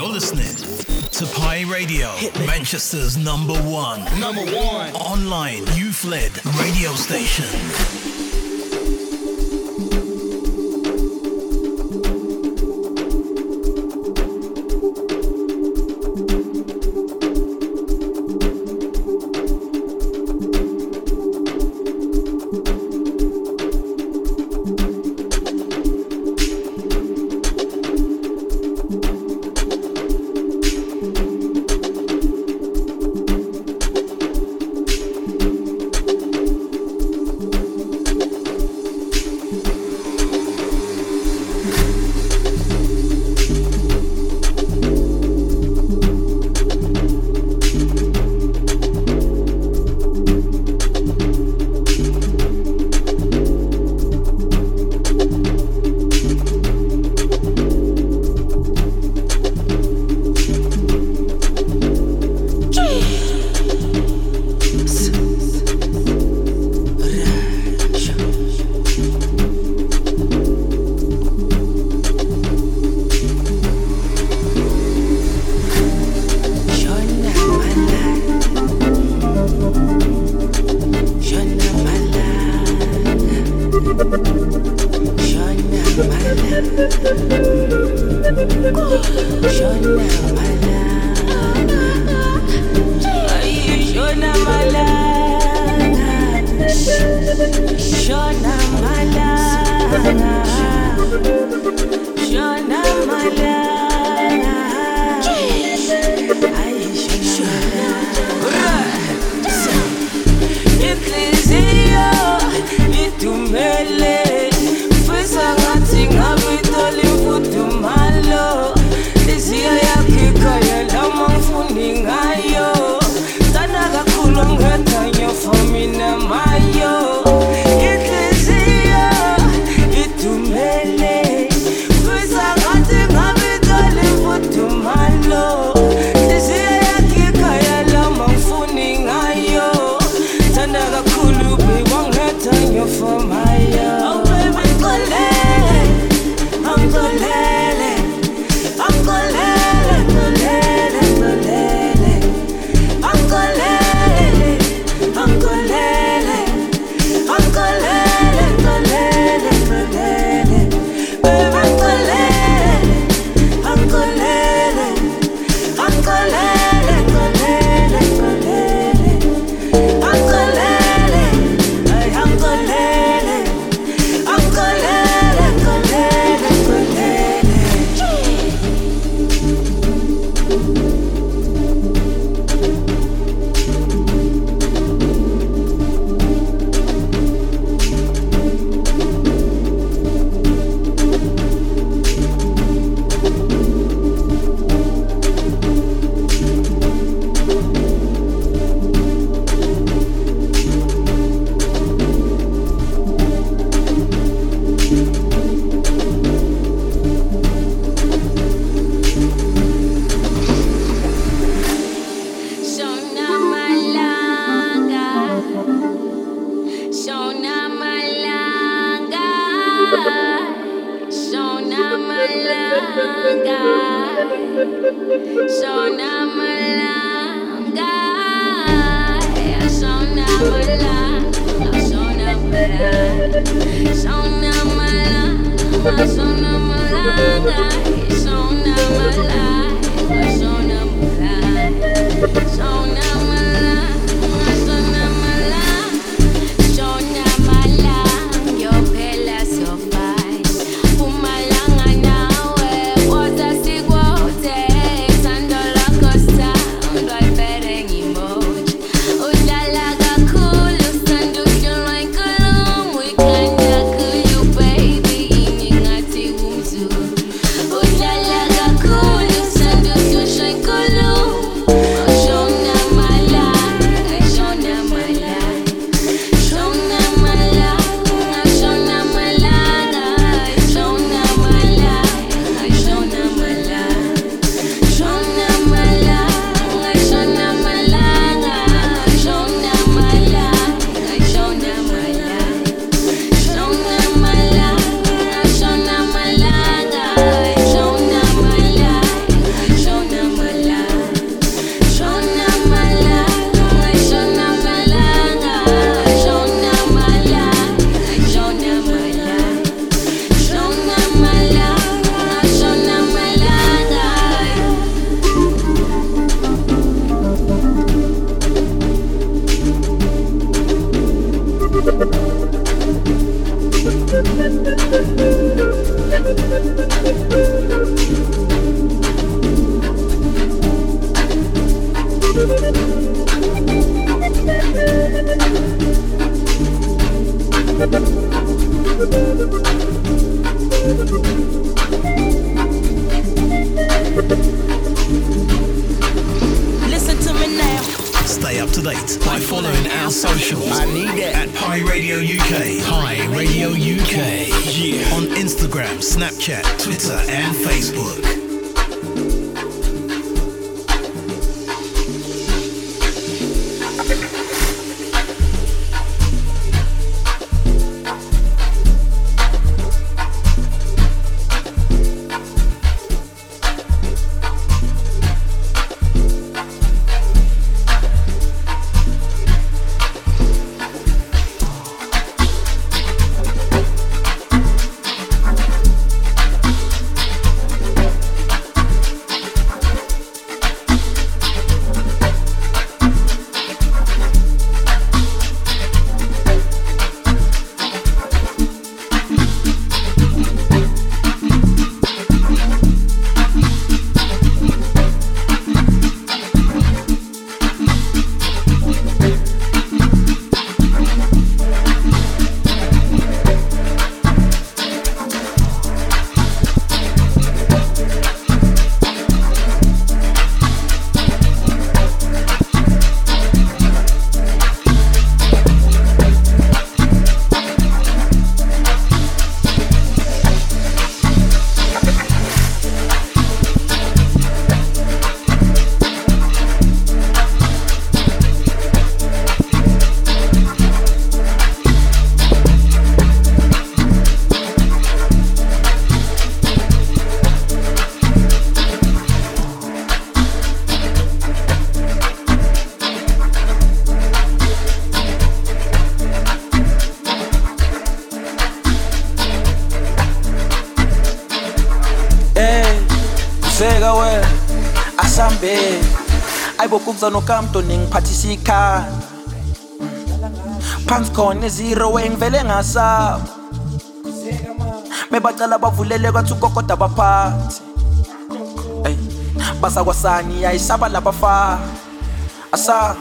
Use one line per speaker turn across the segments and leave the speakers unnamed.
You're listening to Pi Radio, Manchester's number one,
number one
online youth-led radio station. Shona Malala.
Shona Malala ngizwa nokamto ningiphathisa ikhanda phansi khona ezero wengivele ngasaba bebacala bavulele kwathi ugogoda abaphathi basakwasani yayisaba labafa asa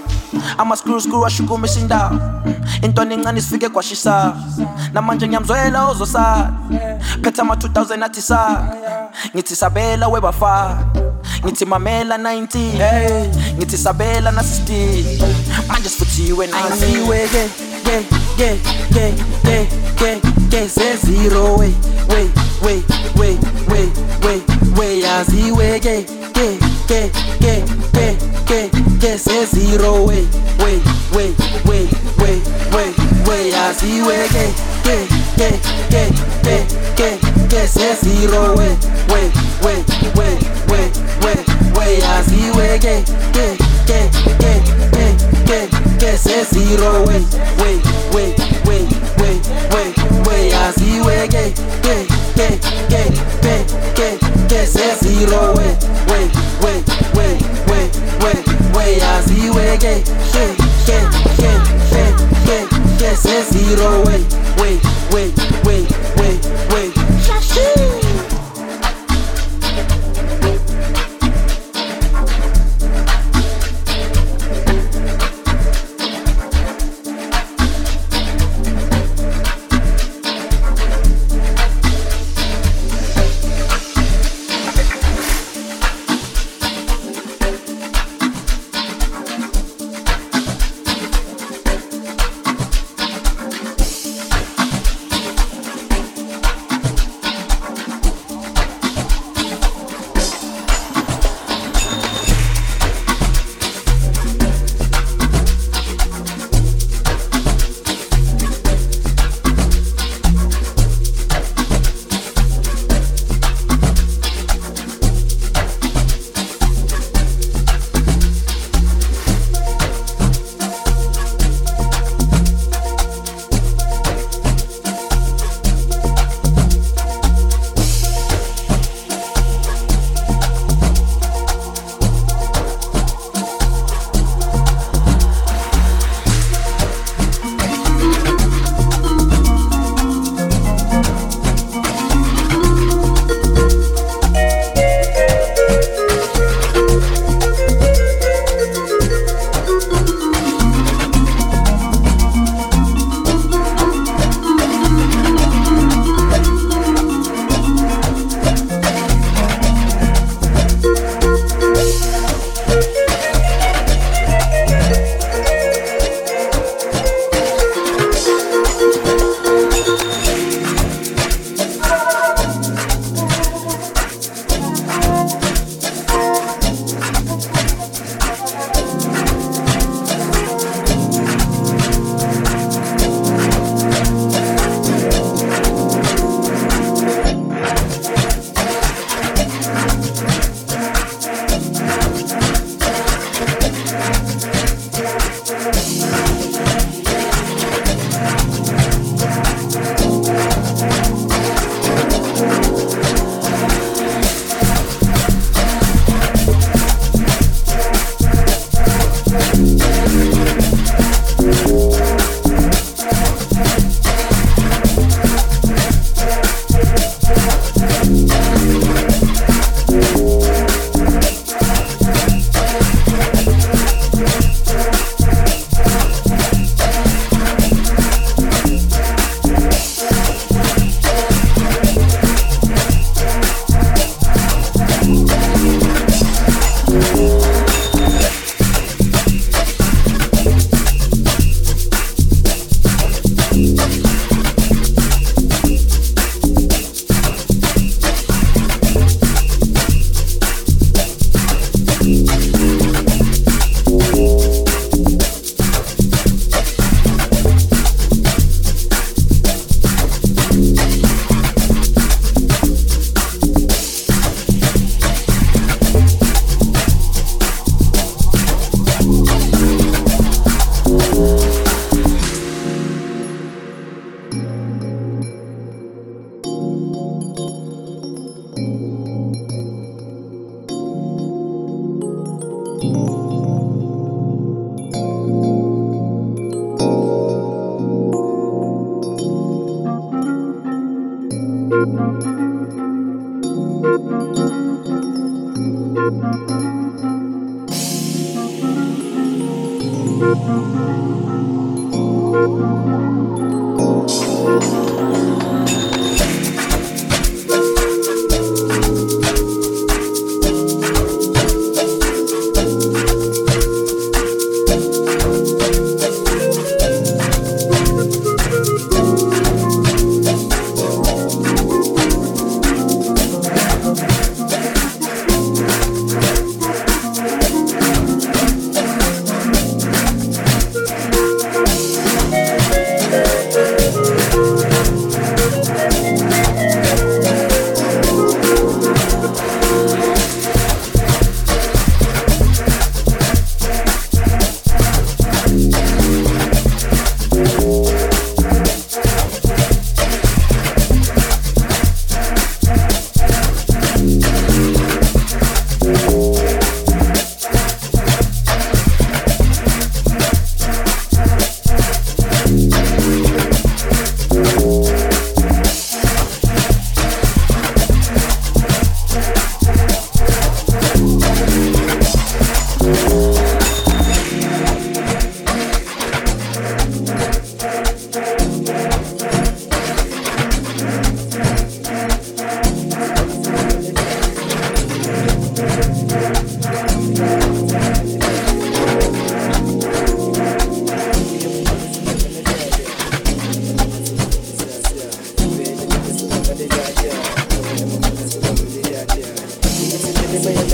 ama-screw screw ashukumisa indawo intwana encane sifike kwashisa namanje ngiyamzwela ozosala phetha ama-2000 athi sa ngithi sabela webafana ngithi mamela 19 ngithi sabela na 16 manje sifuthiwe 19 asiwe ke ke ke ke ke ke ke se zero we we we ke ke ke ke ke se zero we we we we we we we asiwe ke ke ke ke ke ke ke se zero we we we we we we we yaziwe ke ke ke ke ke ke ke se zero we we we we we we we yaziwe ke ke ke ke ke ke ke se zero we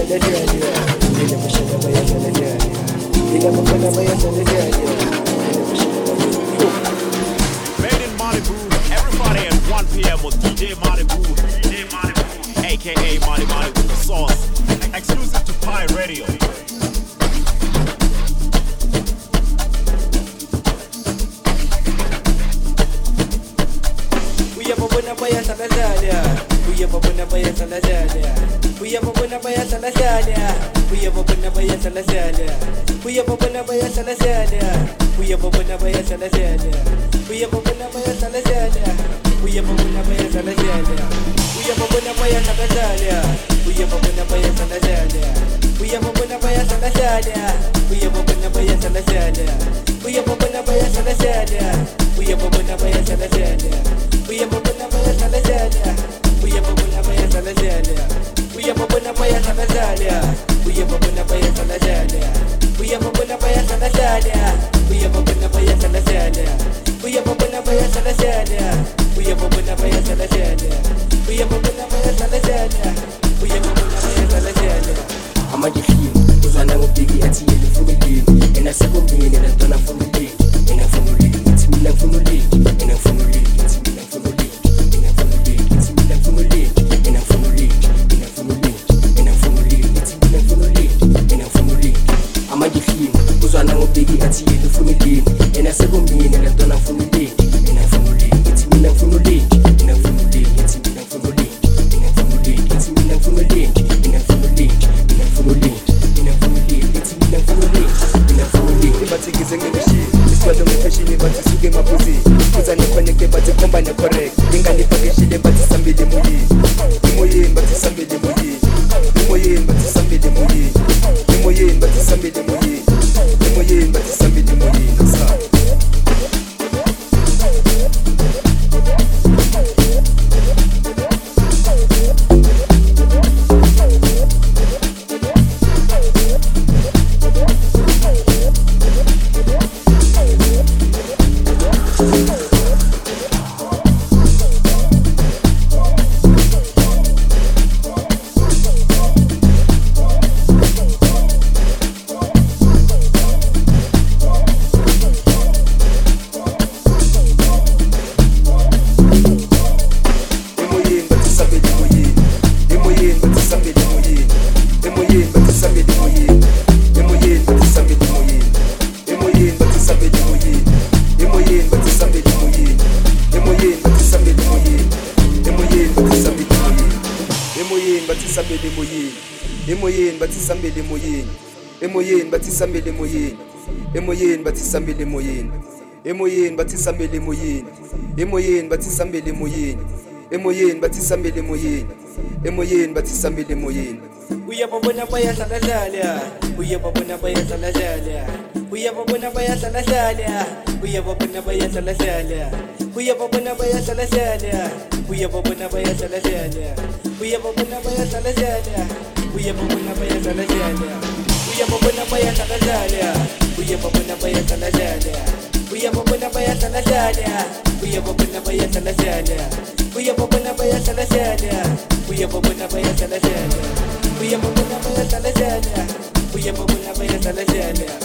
Amangihlinga uzwana ngobheki athi yena
emoyeni bathi sambele emoyeni emoyeni bathi sambele emoyeni
uyababona bayadlaladlala uyababona bayadlaladlala uyababona bayadlaladlala uyababona bayadlaladlala uyababona bayadlaladlala uyababona bayadlaladlala uyababona bayadlaladlala uyababona bayadlaladlala uyababona bayadlaladlala uyababona bayadlaladlala uyababona bayadlaladlala uyababona bayadlaladlala uyababona
we am a winner by a legend. We am a winner by a legend. We am a winner by a legend.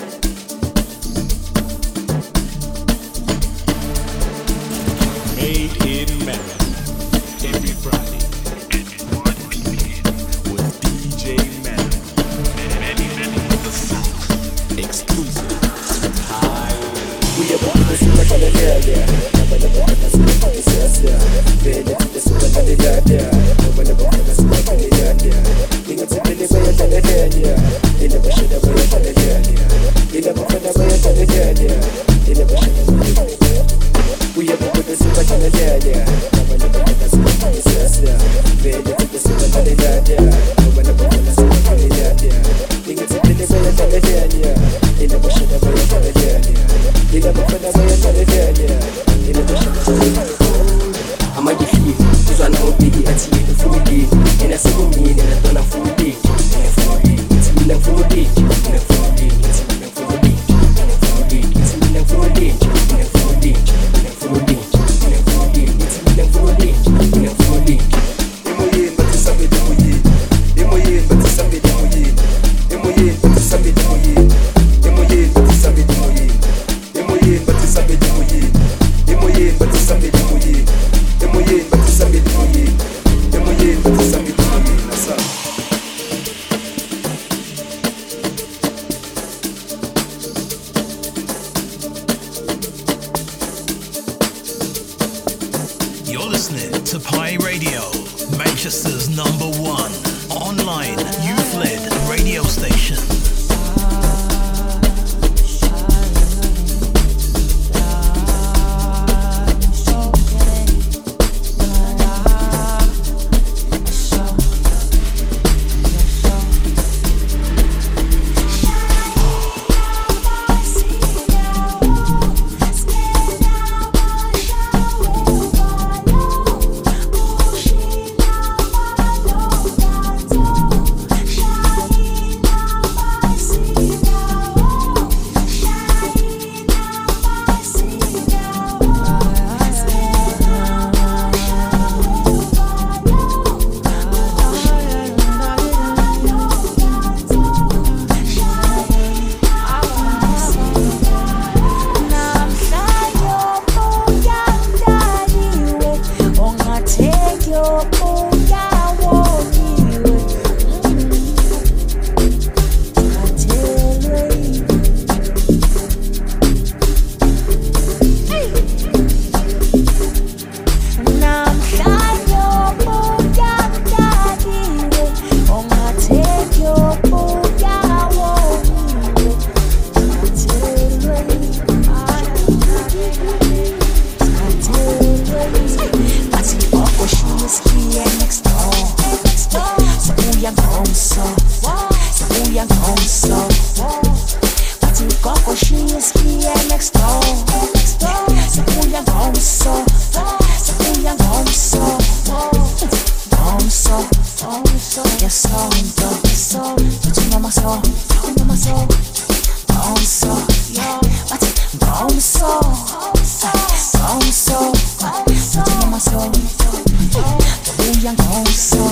yang.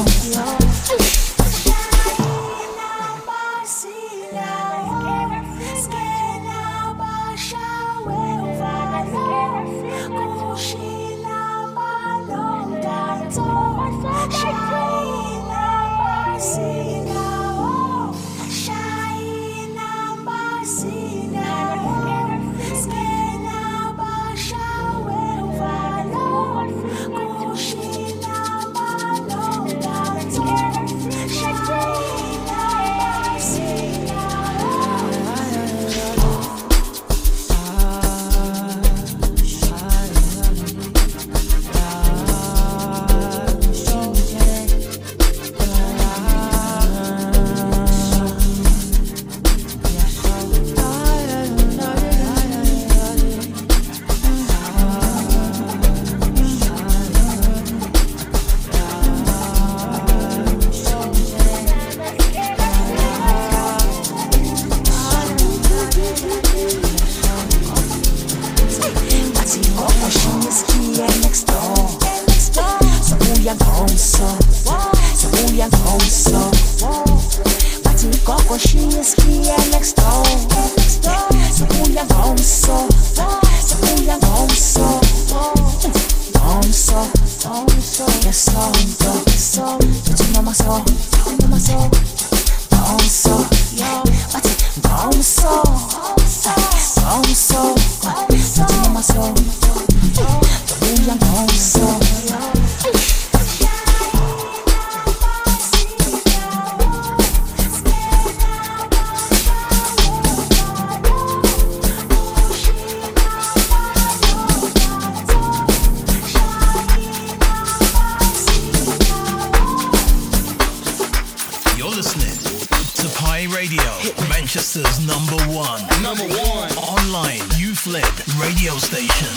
Manchester's number one. Number one. Online, YouthLed radio station.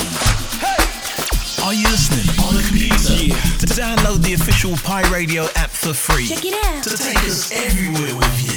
Hey! Are
you listening on a computer? Yeah. Download
the
official
Pi Radio app for free.
Check it out.
To take us everywhere with you.